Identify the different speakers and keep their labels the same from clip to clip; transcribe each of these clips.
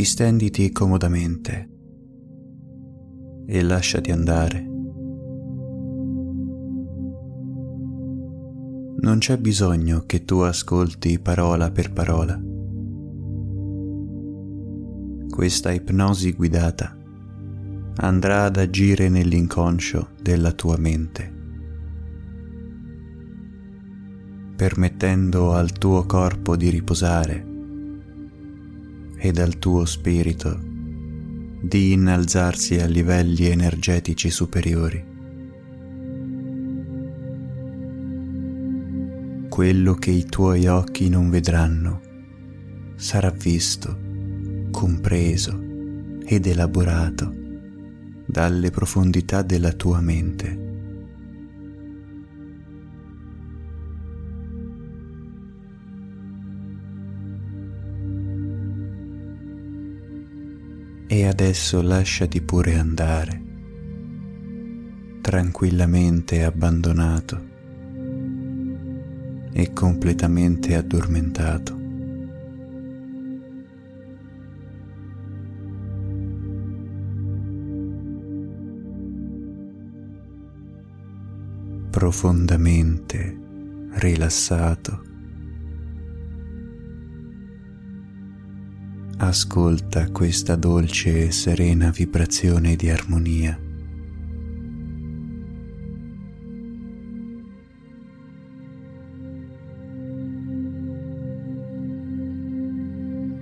Speaker 1: distenditi comodamente e lasciati andare. Non c'è bisogno che tu ascolti parola per parola. Questa ipnosi guidata andrà ad agire nell'inconscio della tua mente, permettendo al tuo corpo di riposare ed al tuo spirito di innalzarsi a livelli energetici superiori. Quello che i tuoi occhi non vedranno sarà visto, compreso ed elaborato dalle profondità della tua mente. E adesso lasciati pure andare, tranquillamente abbandonato e completamente addormentato. profondamente rilassato. Ascolta questa dolce e serena vibrazione di armonia.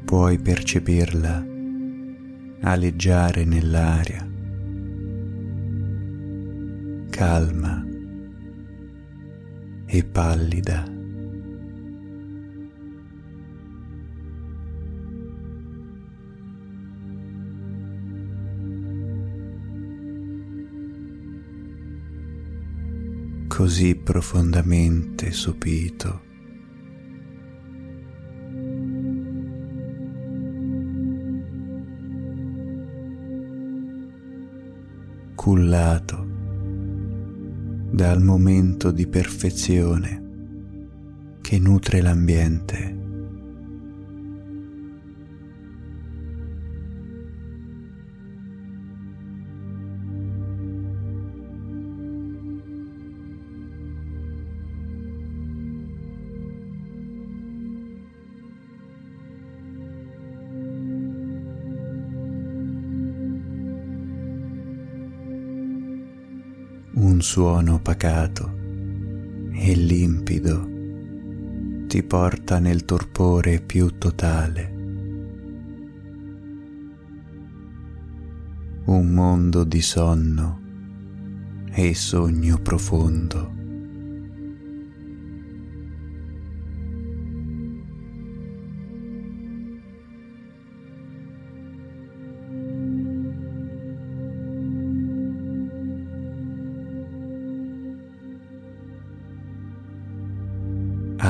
Speaker 1: Puoi percepirla aleggiare nell'aria, calma e pallida. Così profondamente sopito. Cullato dal momento di perfezione che nutre l'ambiente. Un suono pacato e limpido ti porta nel torpore più totale. Un mondo di sonno e sogno profondo.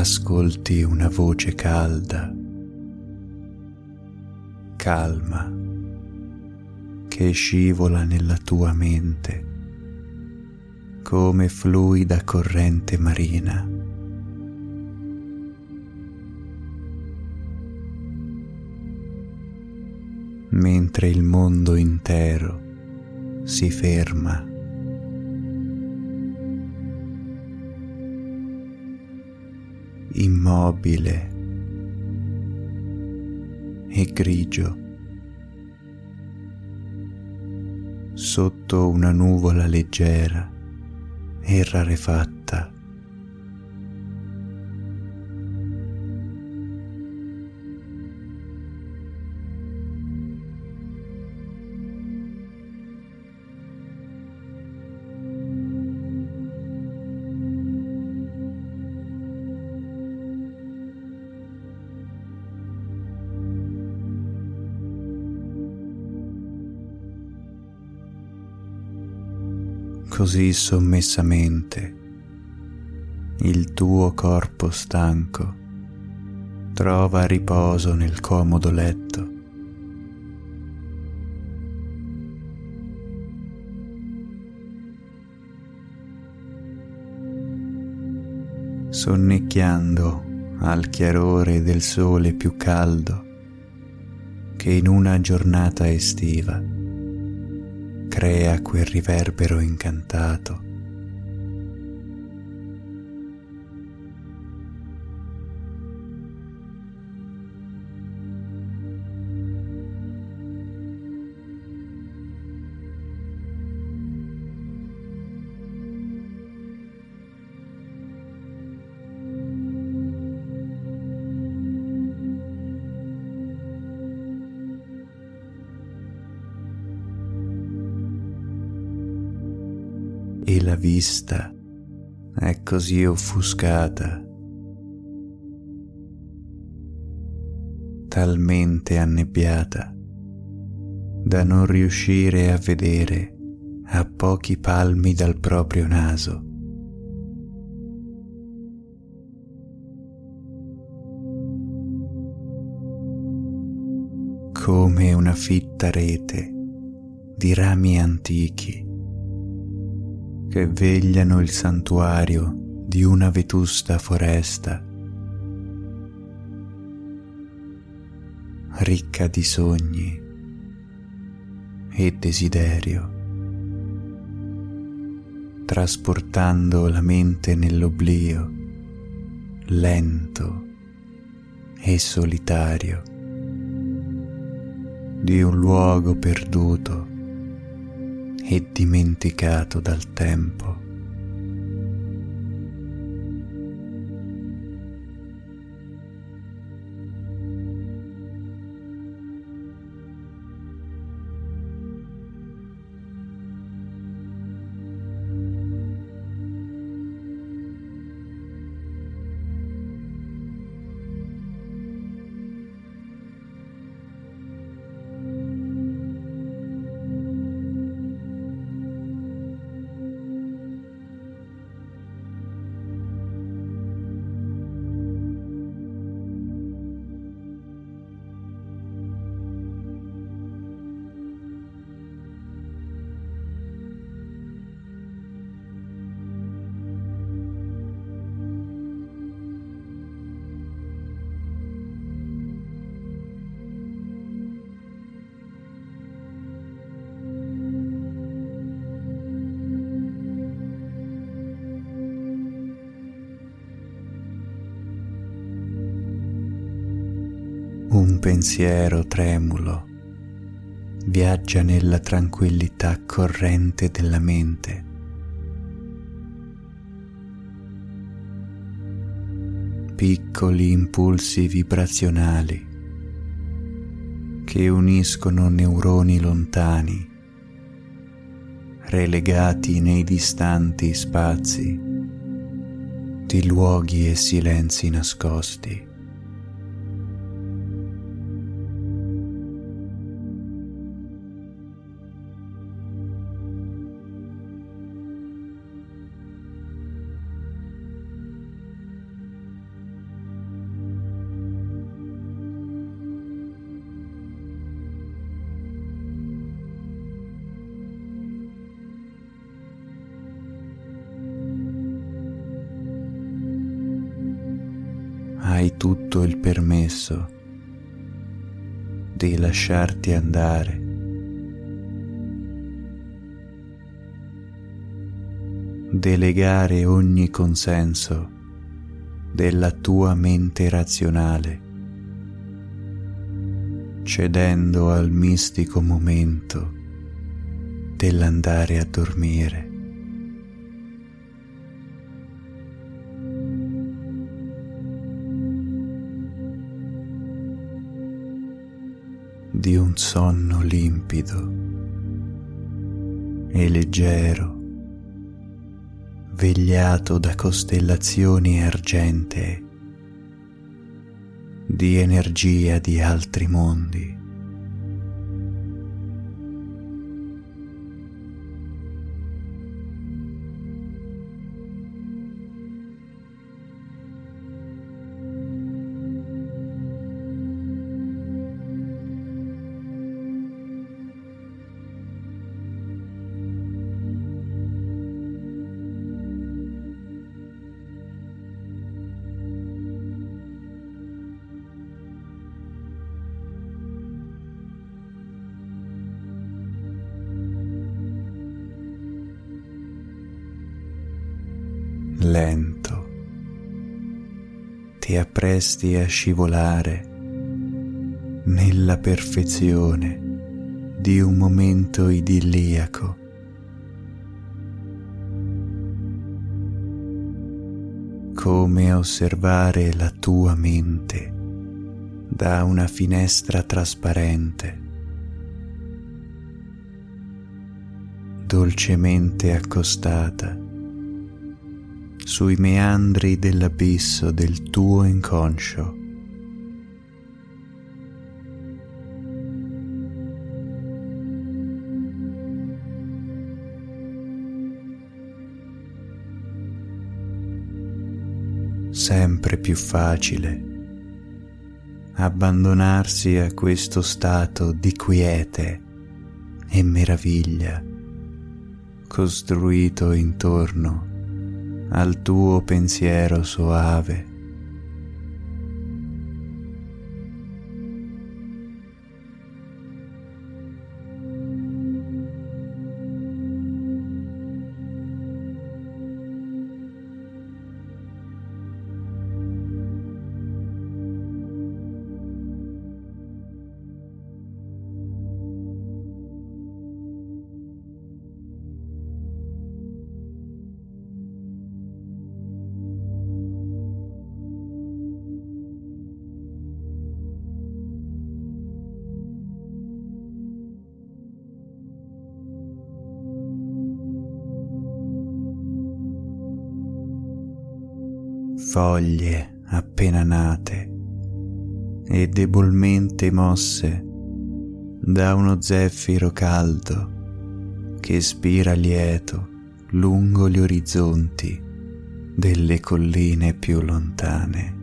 Speaker 1: Ascolti una voce calda, calma, che scivola nella tua mente come fluida corrente marina. Mentre il mondo intero si ferma immobile e grigio sotto una nuvola leggera e rarefatta così sommessamente il tuo corpo stanco trova riposo nel comodo letto. Sonnecchiando al chiarore del sole più caldo, che in una giornata estiva crea quel riverbero incantato vista è così offuscata, talmente annebbiata da non riuscire a vedere a pochi palmi dal proprio naso. Come una fitta rete di rami antichi che vegliano il santuario di una vetusta foresta, ricca di sogni e desiderio, trasportando la mente nell'oblio lento e solitario di un luogo perduto e dimenticato dal tempo. Pensiero tremulo viaggia nella tranquillità corrente della mente. Piccoli impulsi vibrazionali che uniscono neuroni lontani, relegati nei distanti spazi di luoghi e silenzi nascosti. Lasciarti andare. Delegare ogni consenso della tua mente razionale, cedendo al mistico momento dell'andare a dormire. Sonno limpido e leggero, vegliato da costellazioni argentee, di energia di altri mondi. Lento ti appresti a scivolare nella perfezione di un momento idilliaco. Come osservare la tua mente da una finestra trasparente, dolcemente accostata sui meandri dell'abisso del tuo inconscio. Sempre più facile abbandonarsi a questo stato di quiete e meraviglia costruito intorno al tuo pensiero soave. Foglie appena nate e debolmente mosse da uno zeffiro caldo che spira lieto lungo gli orizzonti delle colline più lontane.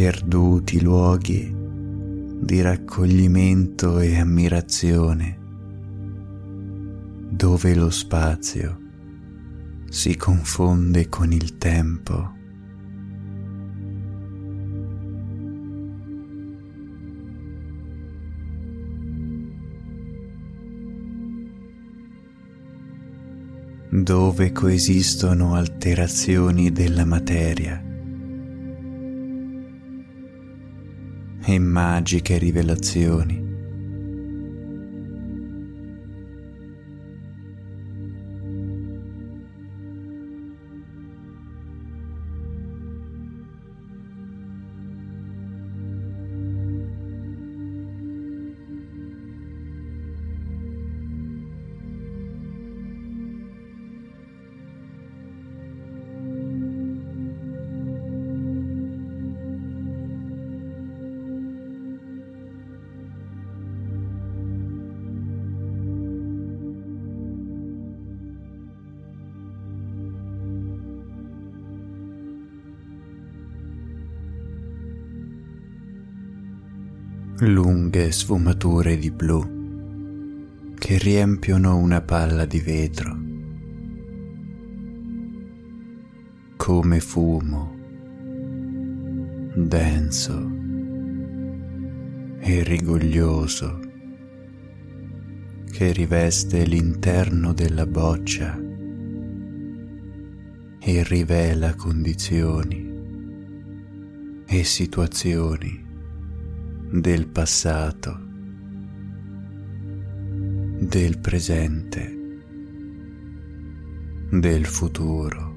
Speaker 1: Perduti luoghi di raccoglimento e ammirazione, dove lo spazio si confonde con il tempo. dove coesistono alterazioni della materia e magiche rivelazioni. Lunghe sfumature di blu che riempiono una palla di vetro. Come fumo denso e rigoglioso che riveste l'interno della boccia e rivela condizioni e situazioni del passato, del presente, del futuro.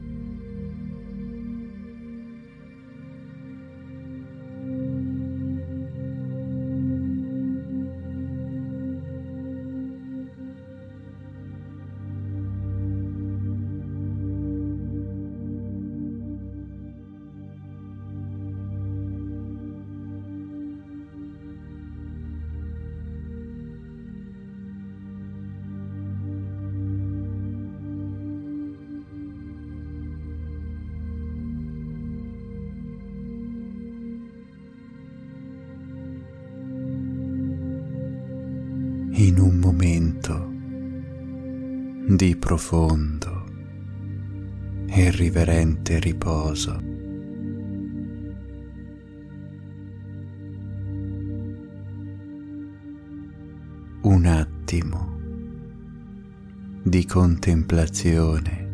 Speaker 1: Contemplazione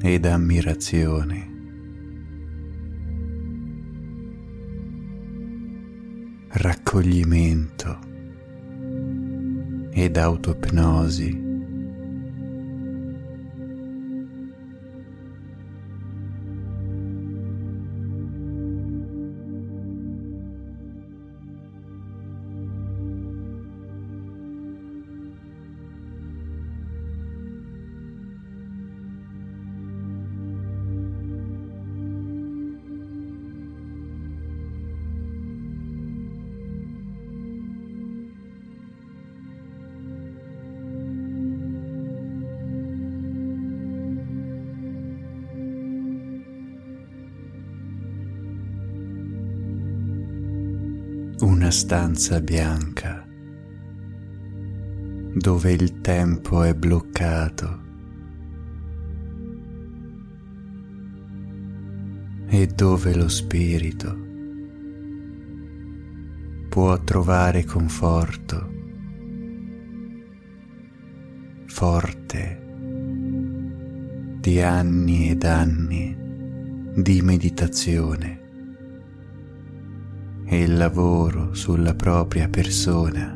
Speaker 1: ed ammirazione. raccoglimento ed autopnosi. Una stanza bianca dove il tempo è bloccato e dove lo spirito può trovare conforto forte di anni ed anni di meditazione e il lavoro sulla propria persona.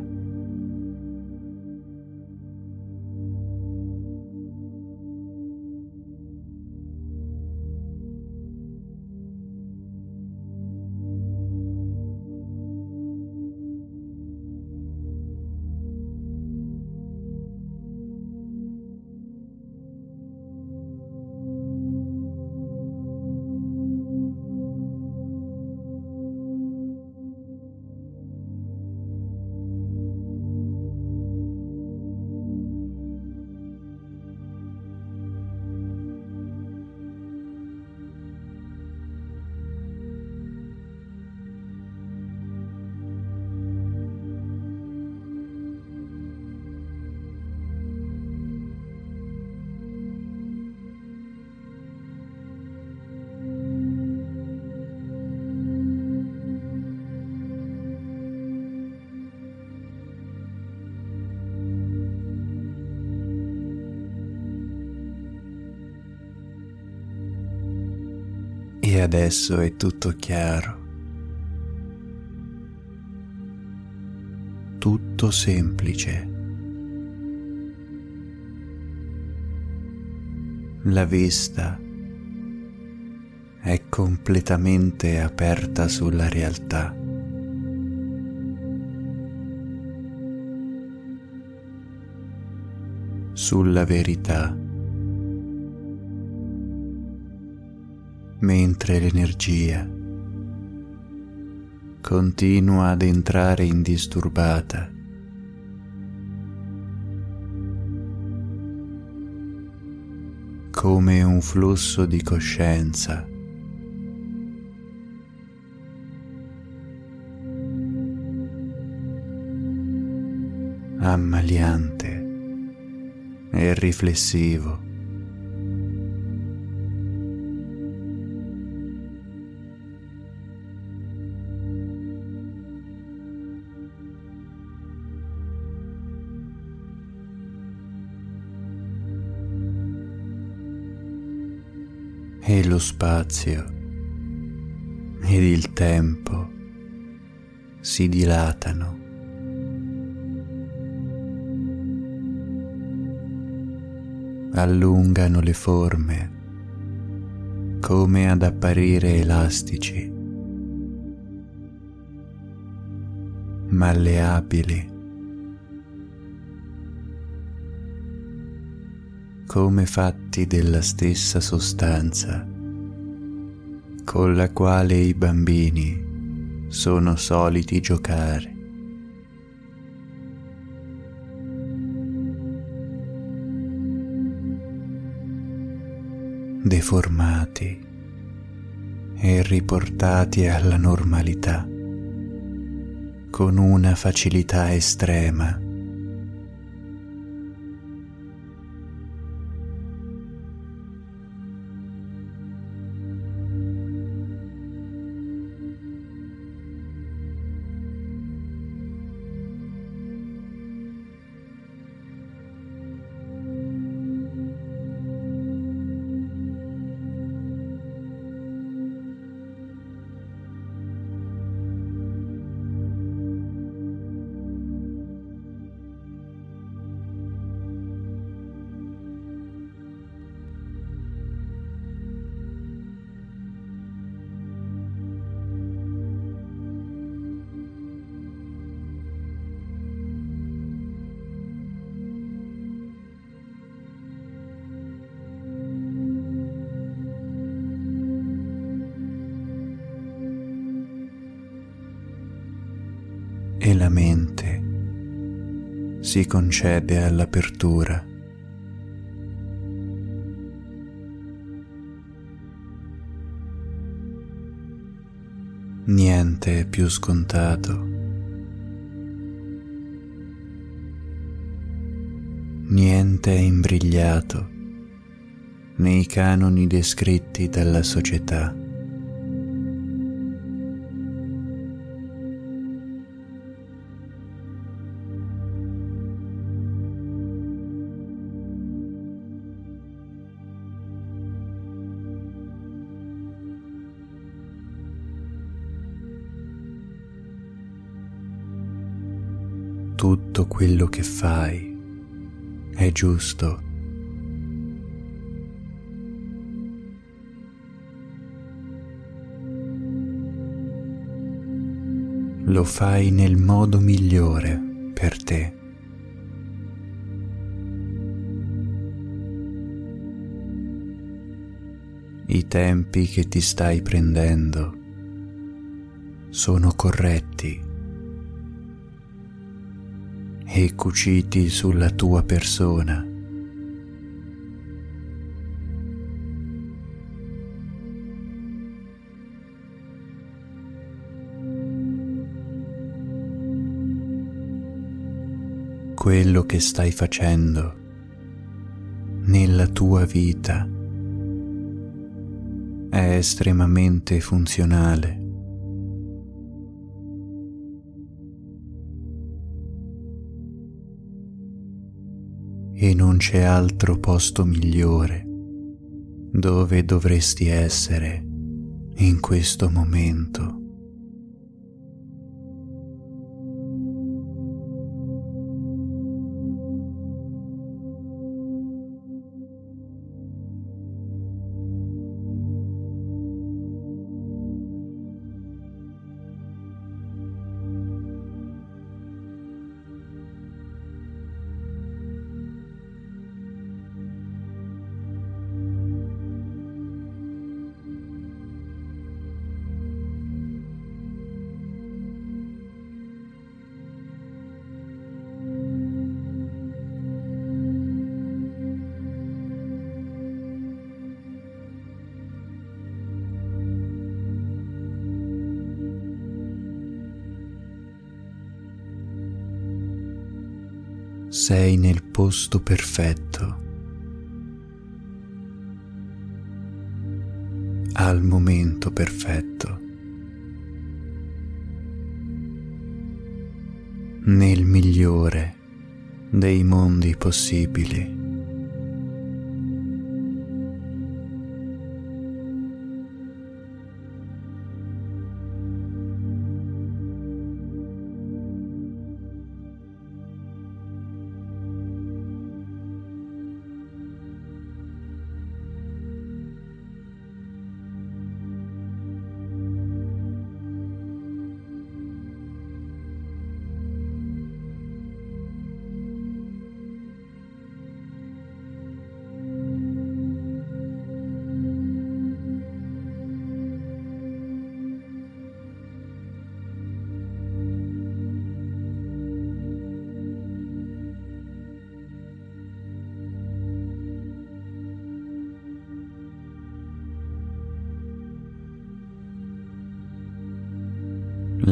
Speaker 1: Adesso è tutto chiaro, tutto semplice. La vista è completamente aperta sulla realtà. sulla verità. Mentre l'energia continua ad entrare indisturbata. come un flusso di coscienza. ammaliante e riflessivo. Spazio ed il tempo si dilatano. Allungano le forme come ad apparire elastici, malleabili come fatti della stessa sostanza con la quale i bambini sono soliti giocare. deformati e riportati alla normalità con una facilità estrema concede all'apertura. Niente è più scontato. Niente è imbrigliato nei canoni descritti dalla società. Tutto quello che fai è giusto. Lo fai nel modo migliore per te. I tempi che ti stai prendendo sono corretti e cuciti sulla tua persona. Quello che stai facendo nella tua vita è estremamente funzionale c'è altro posto migliore dove dovresti essere in questo momento. Sei nel posto perfetto, al momento perfetto, nel migliore dei mondi possibili.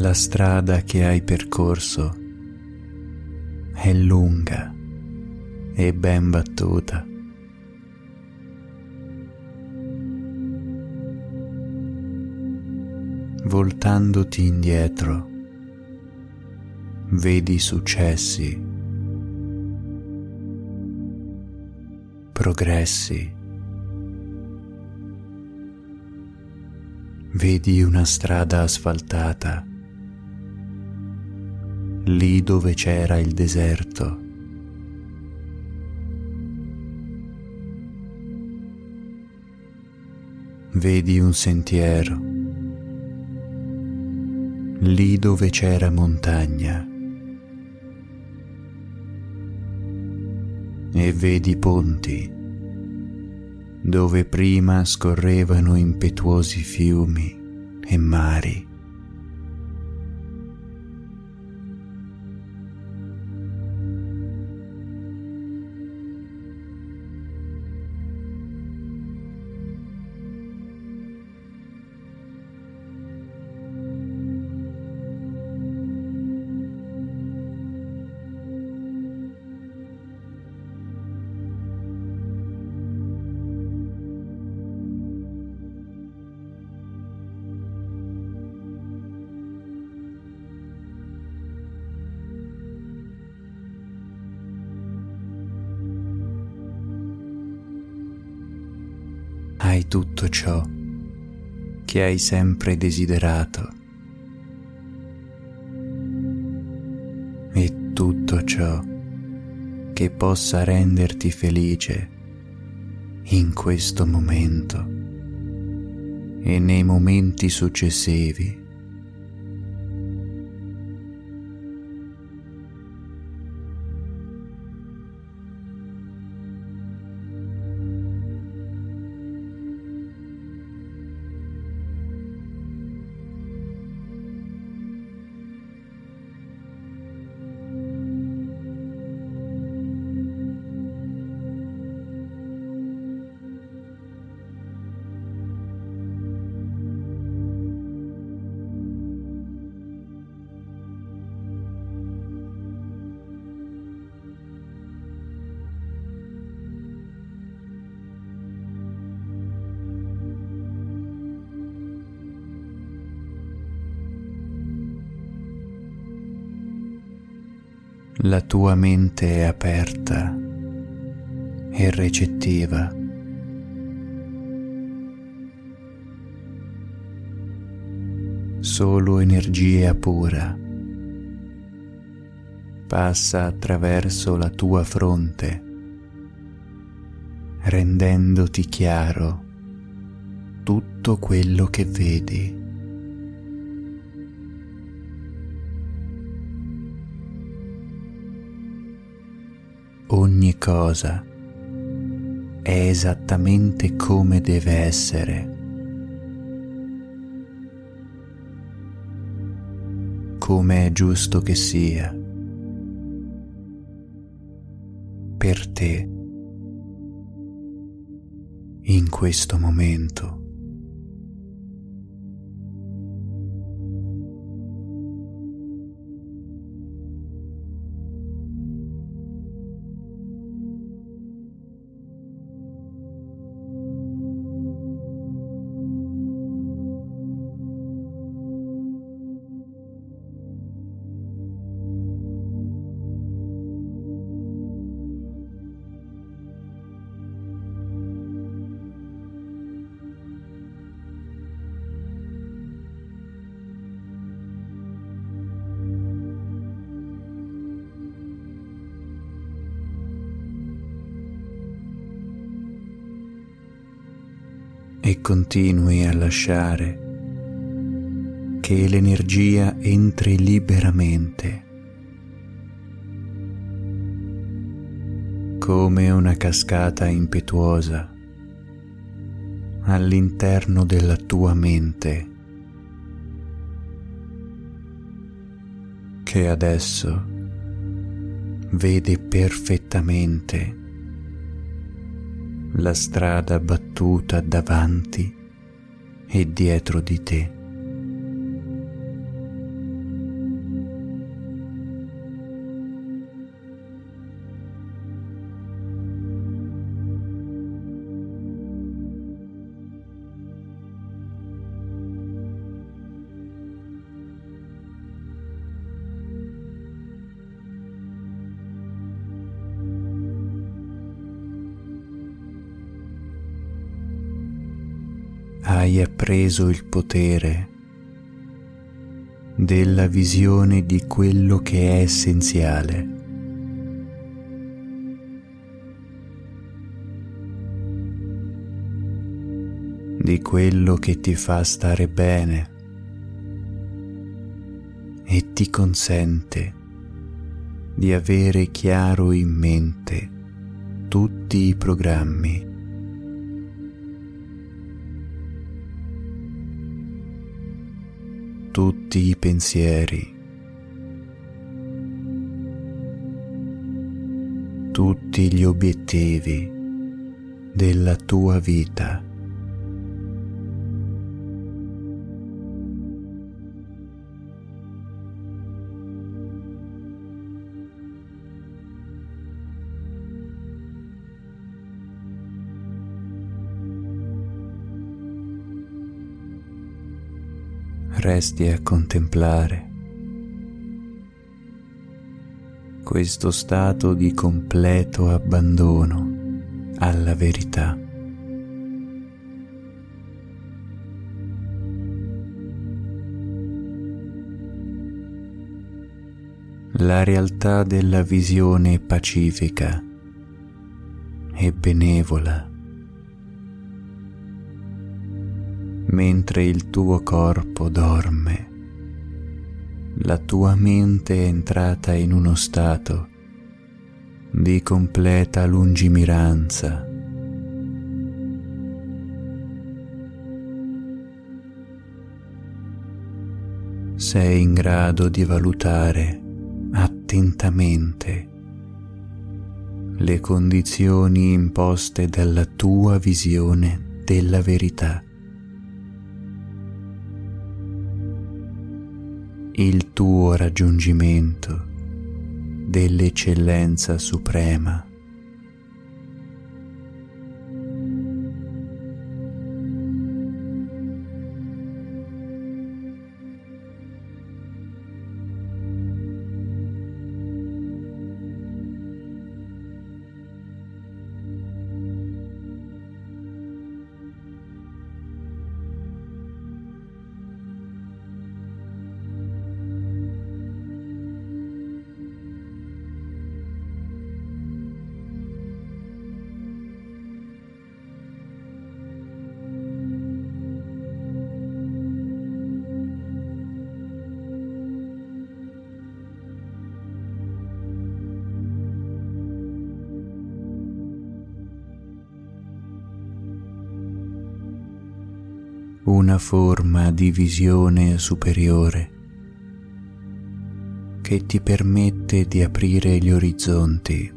Speaker 1: La strada che hai percorso è lunga e ben battuta. Voltandoti indietro, vedi successi, progressi, vedi una strada asfaltata lì dove c'era il deserto. Vedi un sentiero, lì dove c'era montagna. E vedi ponti, dove prima scorrevano impetuosi fiumi e mari. Che hai sempre desiderato e tutto ciò che possa renderti felice in questo momento e nei momenti successivi. La tua mente è aperta e recettiva. Solo energia pura passa attraverso la tua fronte, rendendoti chiaro tutto quello che vedi. Ogni cosa è esattamente come deve essere. come è giusto che sia per te in questo momento. E continui a lasciare che l'energia entri liberamente. Come una cascata impetuosa all'interno della tua mente che adesso vede perfettamente la strada battuta davanti e dietro di te. Hai appreso il potere della visione di quello che è essenziale. di quello che ti fa stare bene e ti consente di avere chiaro in mente tutti i programmi tutti i pensieri, tutti gli obiettivi della tua vita. resti a contemplare questo stato di completo abbandono alla verità. La realtà della visione pacifica e benevola mentre il tuo corpo dorme, la tua mente è entrata in uno stato di completa lungimiranza. Sei in grado di valutare attentamente le condizioni imposte dalla tua visione della verità. Il tuo raggiungimento dell'eccellenza suprema. Forma di visione superiore che ti permette di aprire gli orizzonti.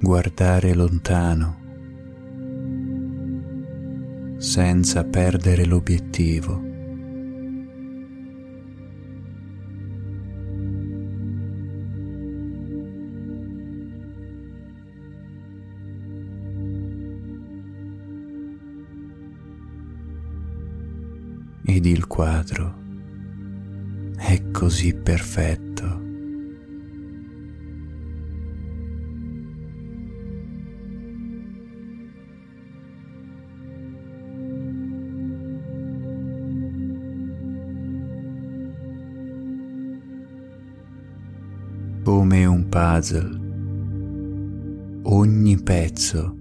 Speaker 1: Guardare lontano senza perdere l'obiettivo. Ed il quadro. È così perfetto. Come un puzzle, ogni pezzo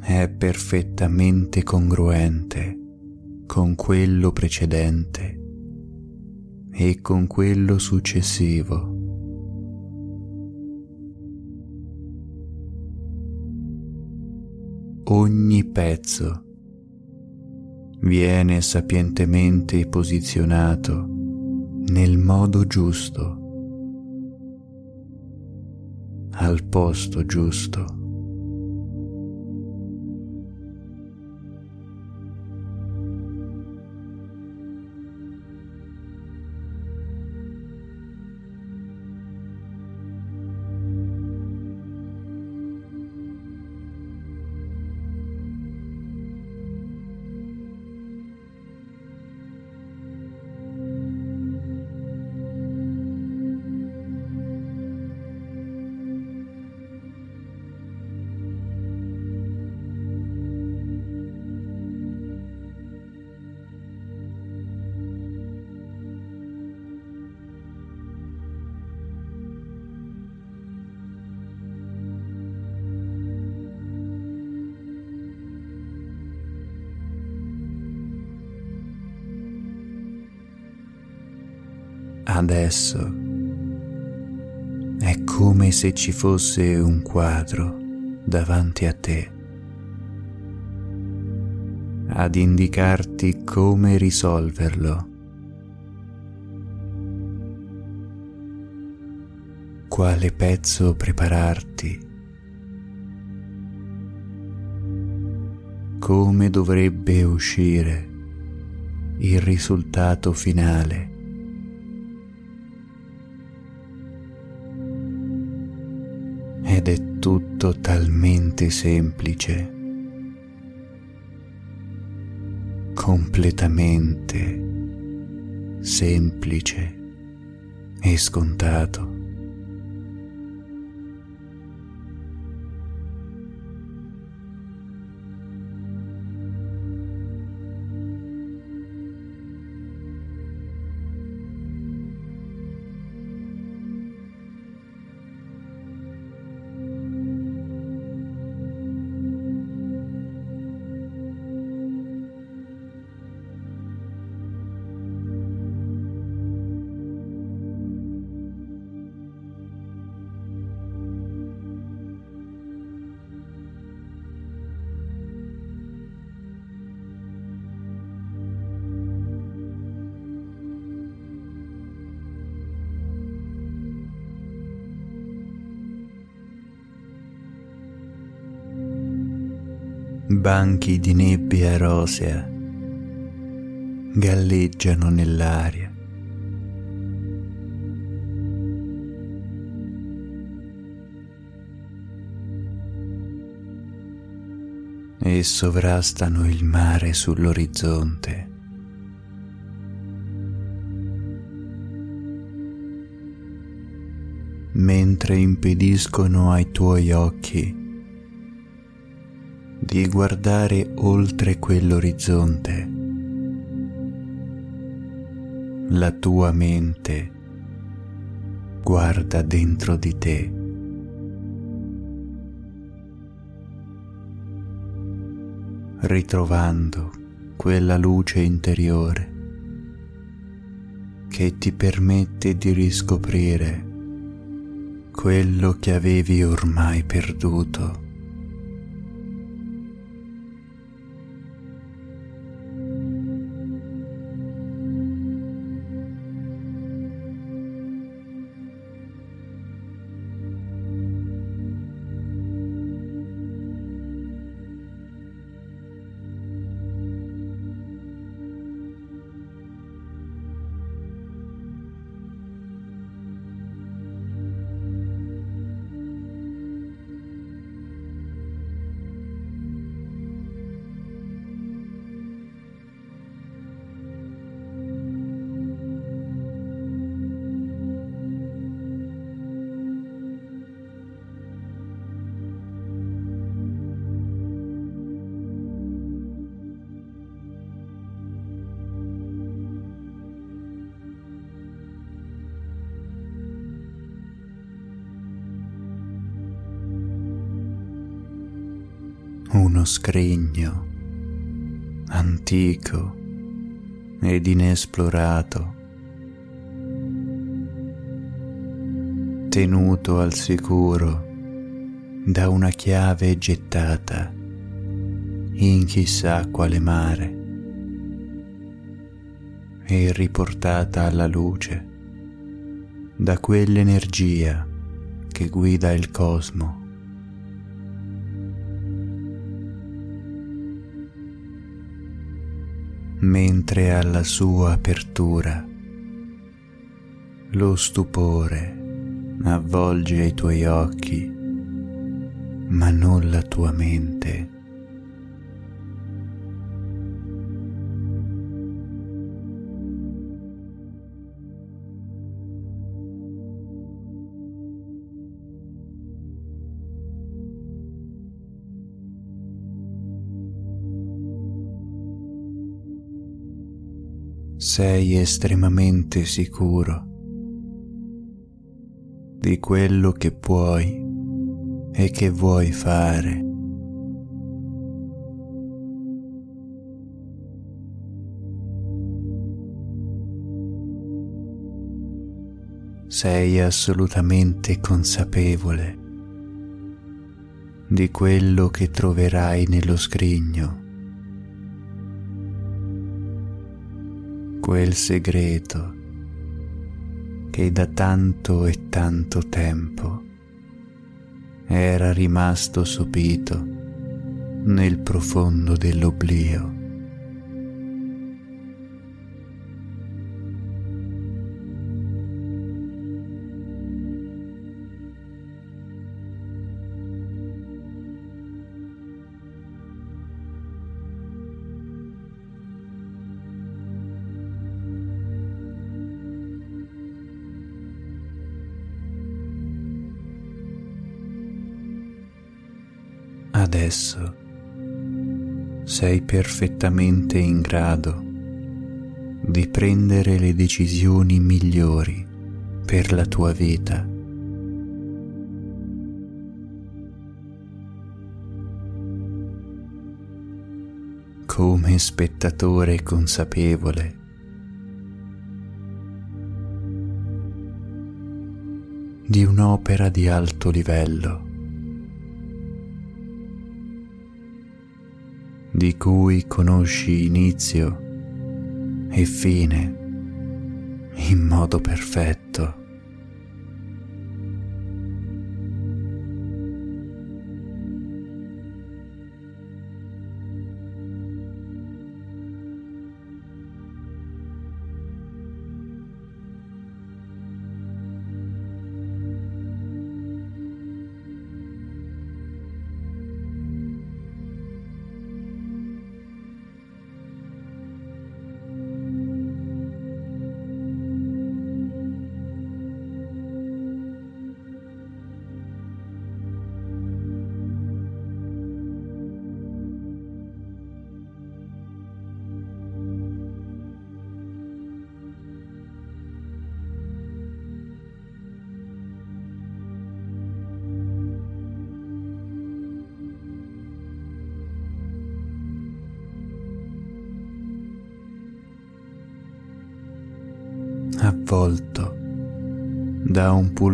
Speaker 1: è perfettamente congruente con quello precedente e con quello successivo. Ogni pezzo viene sapientemente posizionato nel modo giusto, al posto giusto. Adesso è come se ci fosse un quadro davanti a te ad indicarti come risolverlo. Quale pezzo prepararti? Come dovrebbe uscire il risultato finale? Tutto talmente semplice, completamente semplice e scontato. Banchi di nebbia rosea galleggiano nell'aria. e sovrastano il mare sull'orizzonte. mentre impediscono ai tuoi occhi di guardare oltre quell'orizzonte. La tua mente guarda dentro di te. ritrovando quella luce interiore che ti permette di riscoprire quello che avevi ormai perduto. Uno scrigno antico ed inesplorato, tenuto al sicuro da una chiave gettata in chissà quale mare e riportata alla luce da quell'energia che guida il cosmo. Mentre alla sua apertura lo stupore avvolge i tuoi occhi, ma non la tua mente. Sei estremamente sicuro di quello che puoi e che vuoi fare. Sei assolutamente consapevole di quello che troverai nello scrigno quel segreto che da tanto e tanto tempo era rimasto sopito nel profondo dell'oblio. Adesso sei perfettamente in grado di prendere le decisioni migliori per la tua vita. Come spettatore consapevole di un'opera di alto livello. Di cui conosci inizio e fine in modo perfetto.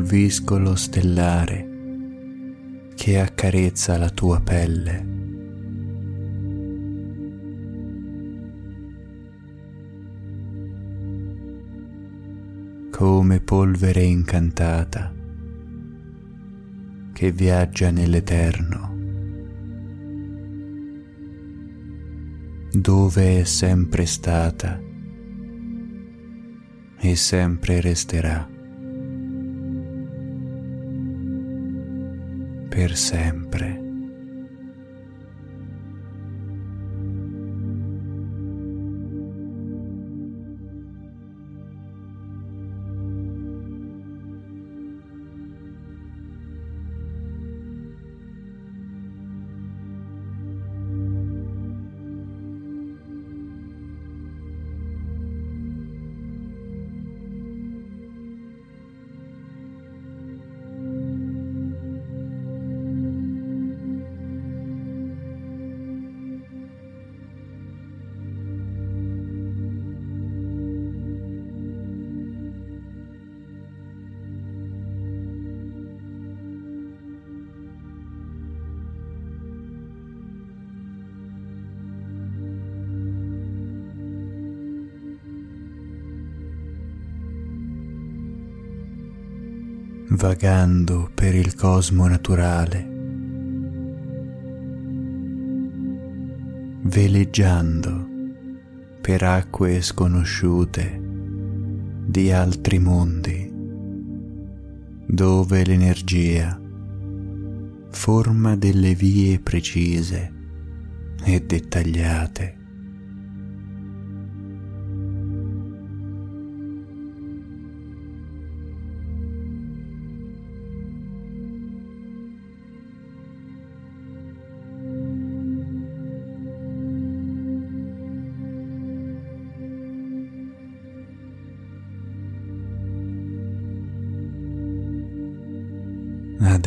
Speaker 1: Pulviscolo stellare che accarezza la tua pelle. Come polvere incantata che viaggia nell'eterno, dove è sempre stata e sempre resterà. Per vagando per il cosmo naturale, veleggiando per acque sconosciute di altri mondi, dove l'energia forma delle vie precise e dettagliate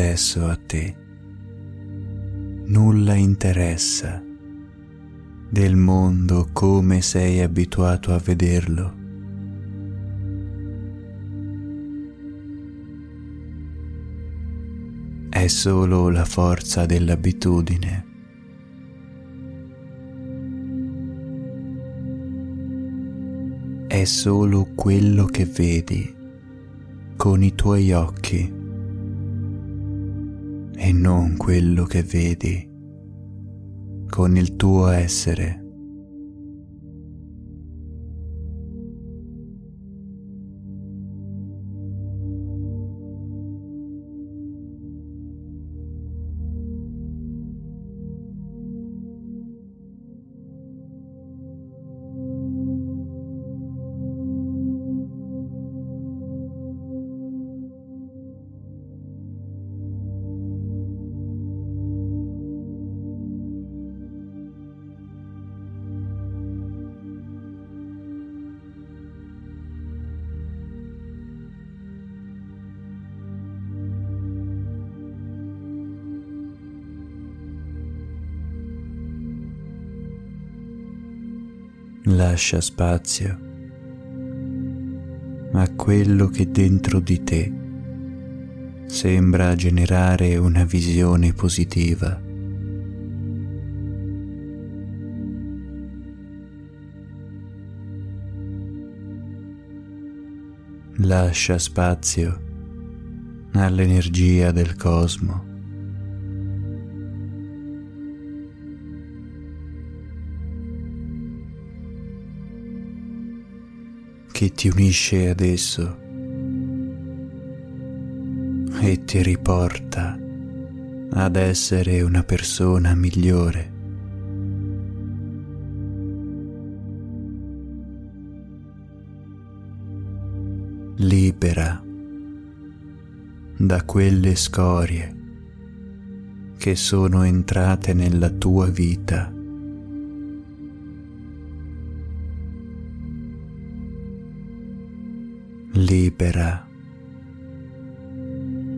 Speaker 1: adesso a te nulla interessa del mondo come sei abituato a vederlo. È solo la forza dell'abitudine. È solo quello che vedi con i tuoi occhi e non quello che vedi con il tuo essere. Lascia spazio a quello che dentro di te sembra generare una visione positiva. Lascia spazio all'energia del cosmo. Che ti unisce ad esso e ti riporta ad essere una persona migliore. Libera da quelle scorie che sono entrate nella tua vita. libera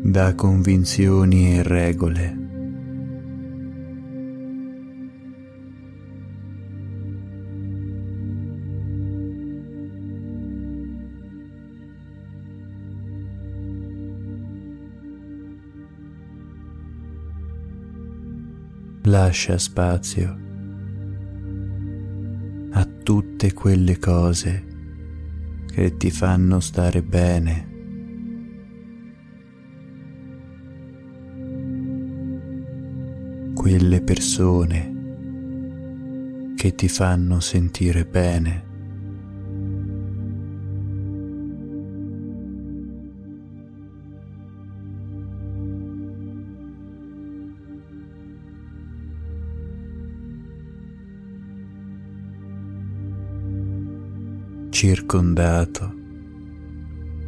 Speaker 1: da convinzioni e regole. Lascia spazio a tutte quelle cose che ti fanno stare bene. Quelle persone che ti fanno sentire bene. Circondato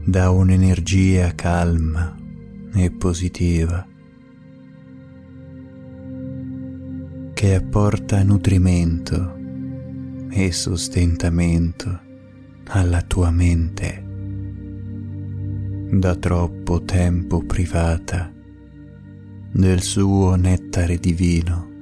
Speaker 1: da un'energia calma e positiva che apporta nutrimento e sostentamento alla tua mente da troppo tempo privata del suo nettare divino.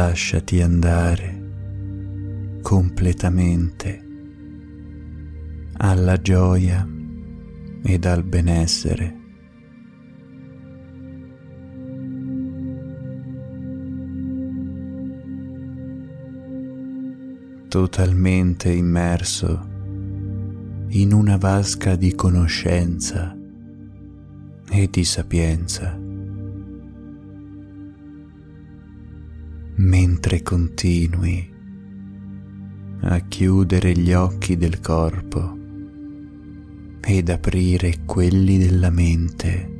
Speaker 1: Lasciati andare completamente alla gioia ed al benessere. Totalmente immerso in una vasca di conoscenza e di sapienza. Mentre continui a chiudere gli occhi del corpo ed aprire quelli della mente.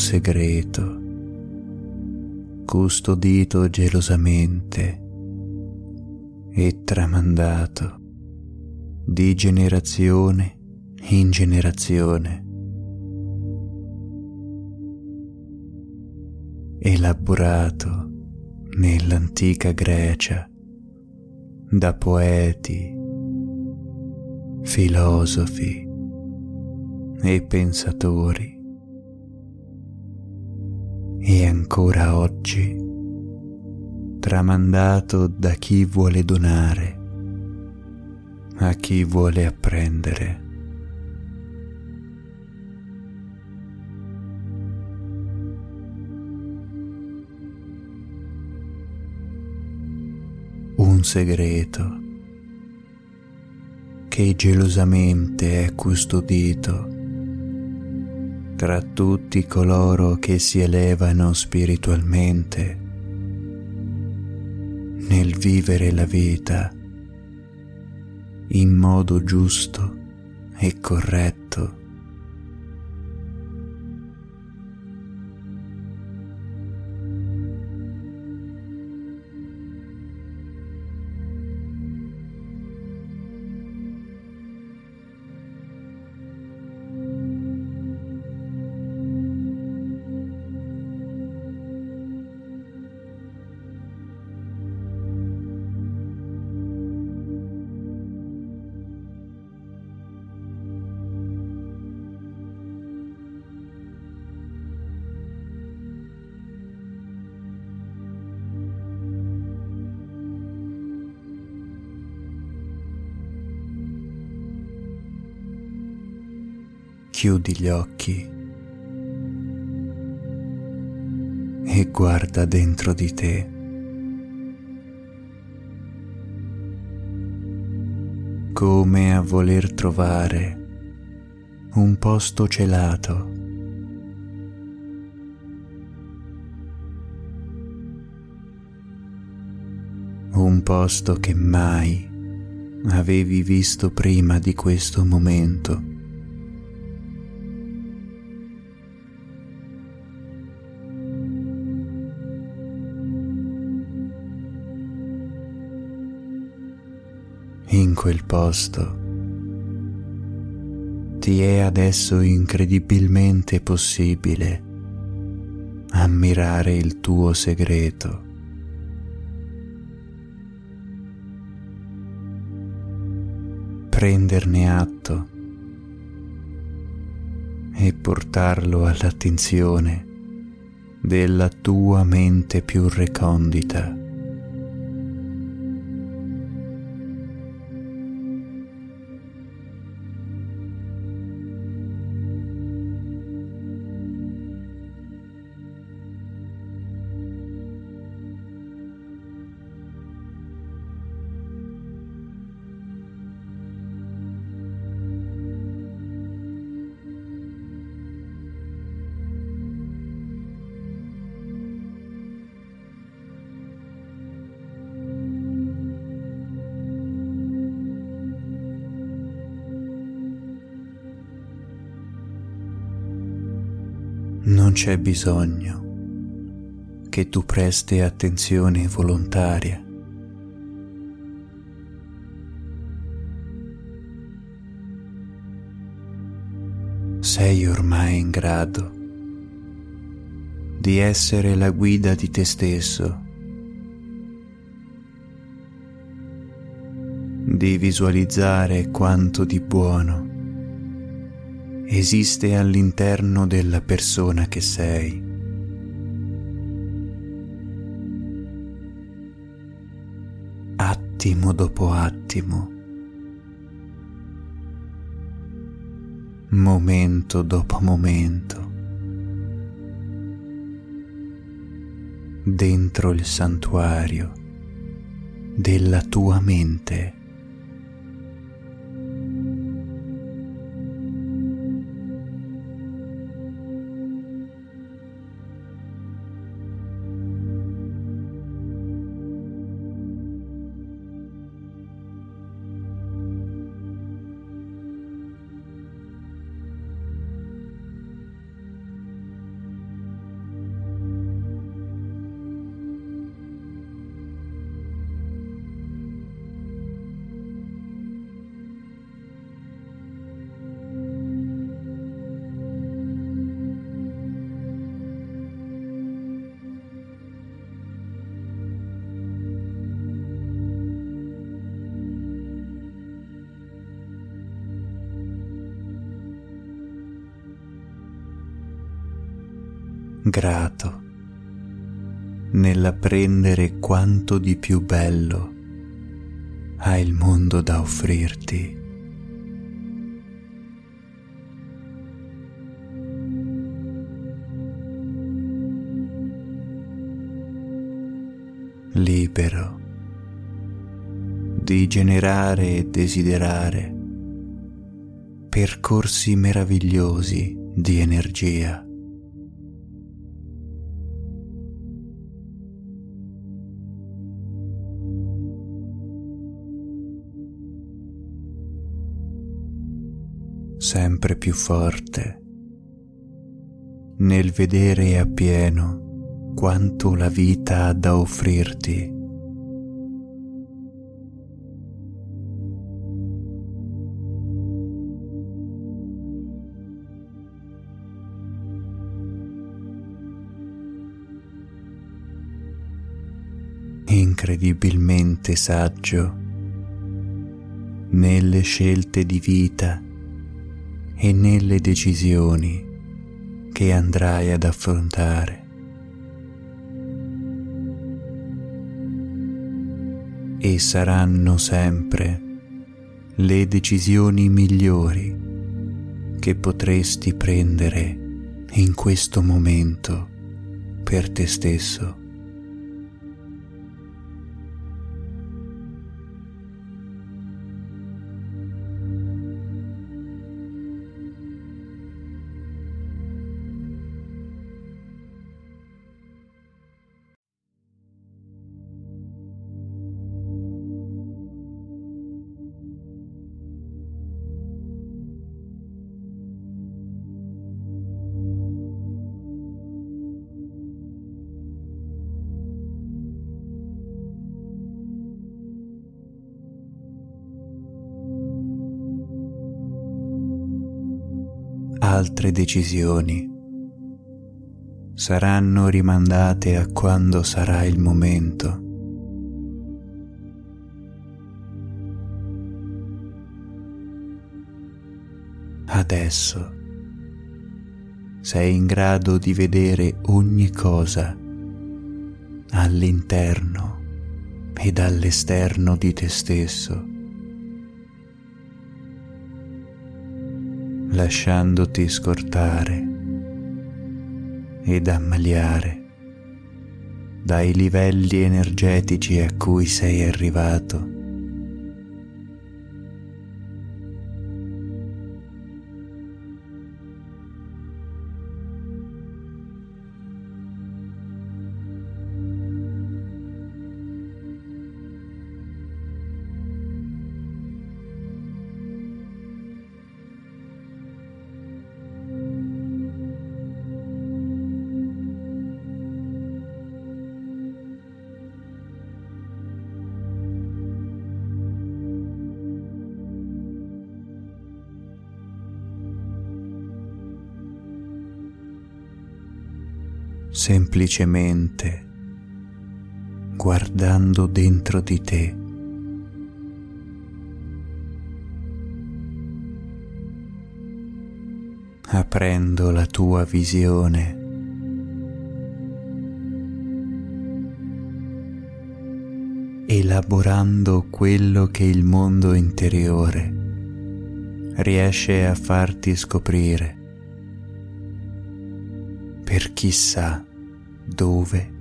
Speaker 1: Segreto, custodito gelosamente e tramandato di generazione in generazione, elaborato nell'antica Grecia da poeti, filosofi e pensatori e ancora oggi tramandato da chi vuole donare a chi vuole apprendere. Un segreto che gelosamente è custodito tra tutti coloro che si elevano spiritualmente nel vivere la vita in modo giusto e corretto. Chiudi gli occhi e guarda dentro di te. Come a voler trovare un posto celato. Un posto che mai avevi visto prima di questo momento. In quel posto ti è adesso incredibilmente possibile ammirare il tuo segreto. Prenderne atto e portarlo all'attenzione della tua mente più recondita. C'è bisogno che tu presti attenzione volontaria. Sei ormai in grado di essere la guida di te stesso, di visualizzare quanto di buono esiste all'interno della persona che sei. Attimo dopo attimo, momento dopo momento, dentro il santuario della tua mente. Grato nell'apprendere quanto di più bello ha il mondo da offrirti. Libero di generare e desiderare percorsi meravigliosi di energia. Sempre più forte nel vedere appieno quanto la vita ha da offrirti. incredibilmente saggio nelle scelte di vita e nelle decisioni che andrai ad affrontare. E saranno sempre le decisioni migliori che potresti prendere in questo momento per te stesso. Altre decisioni saranno rimandate a quando sarà il momento. Adesso sei in grado di vedere ogni cosa all'interno ed all'esterno di te stesso. Lasciandoti scortare ed ammaliare dai livelli energetici a cui sei arrivato semplicemente guardando dentro di te. aprendo la tua visione. elaborando quello che il mondo interiore riesce a farti scoprire per chissà dove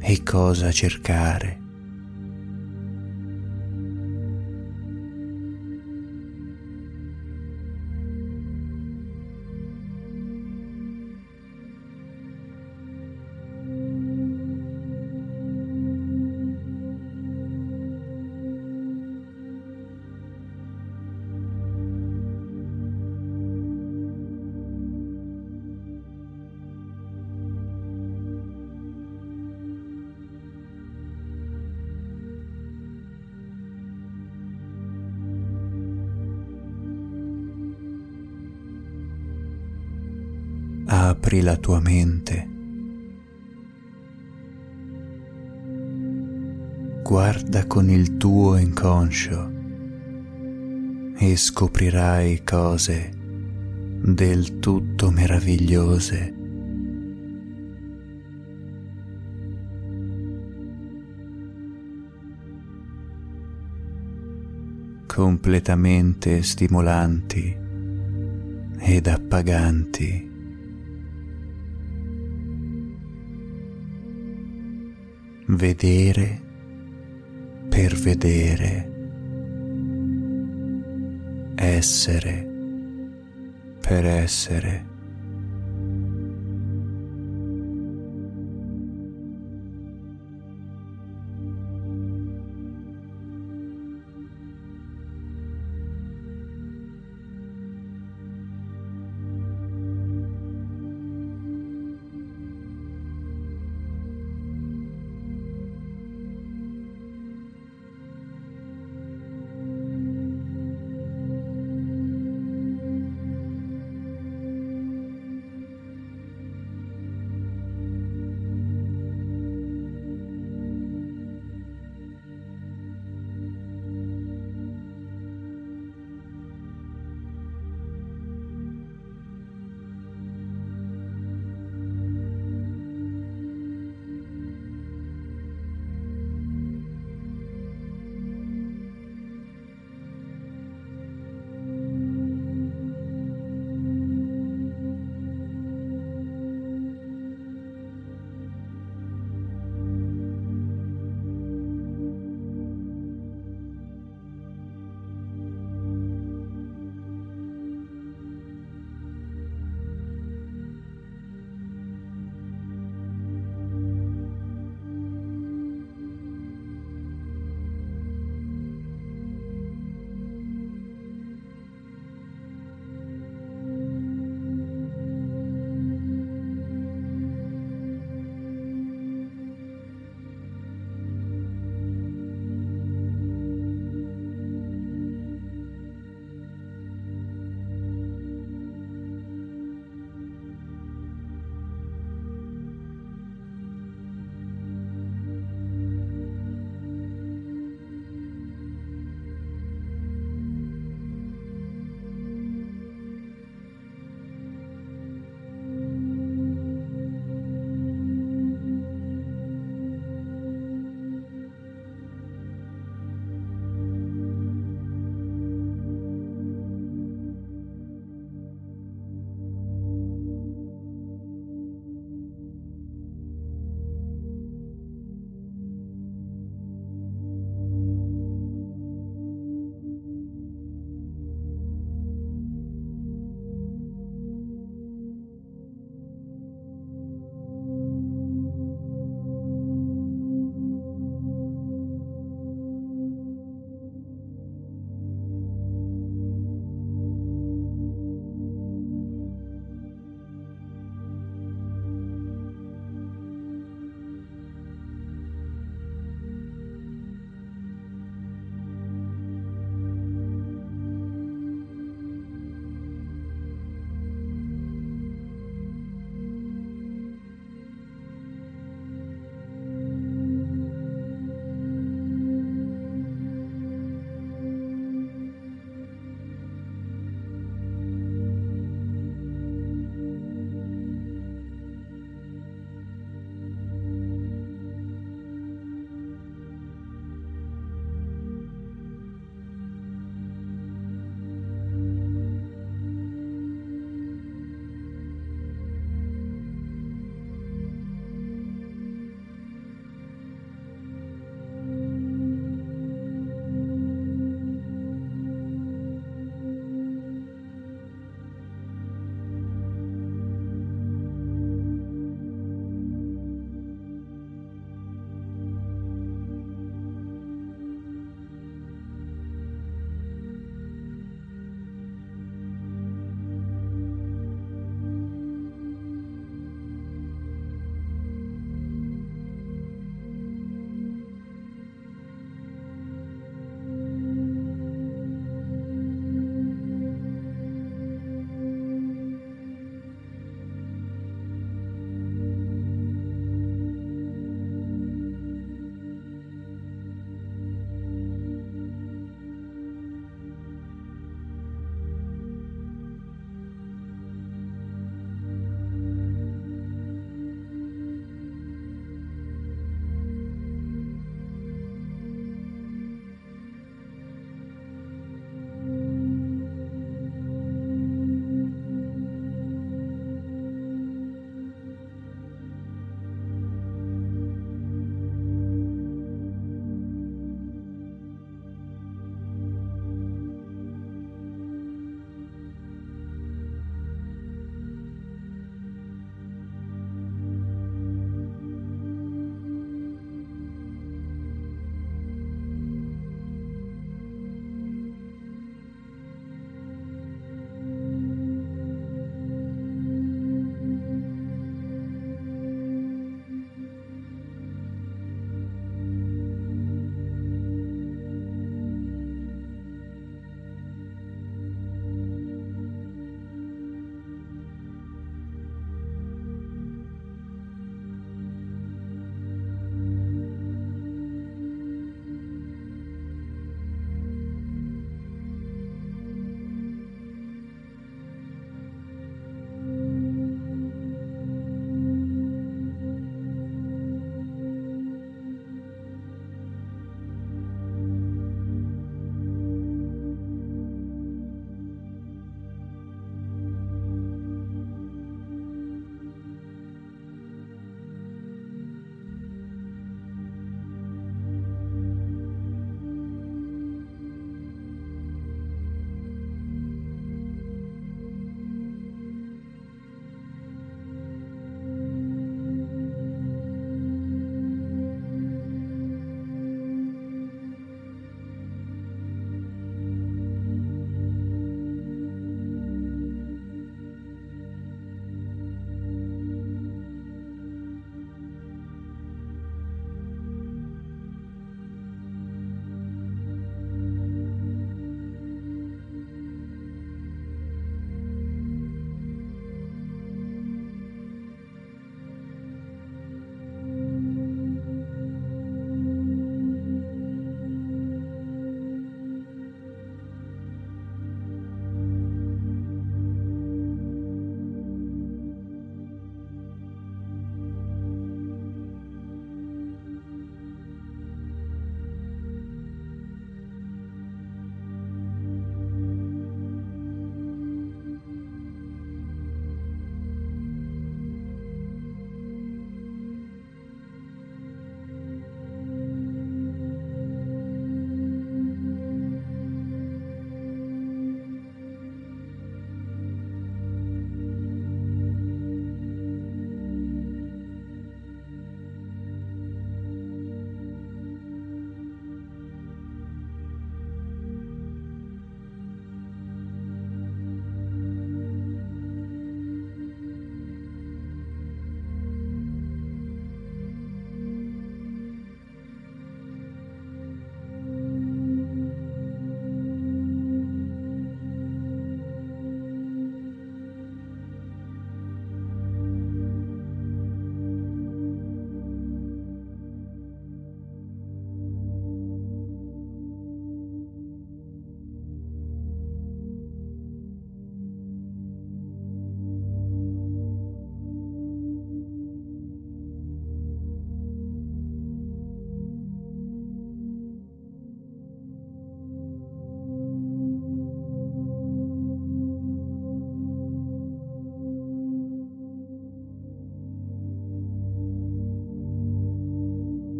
Speaker 1: e cosa cercare. Apri la tua mente. Guarda con il tuo inconscio e scoprirai cose del tutto meravigliose. completamente stimolanti ed appaganti. Vedere per vedere, essere per essere.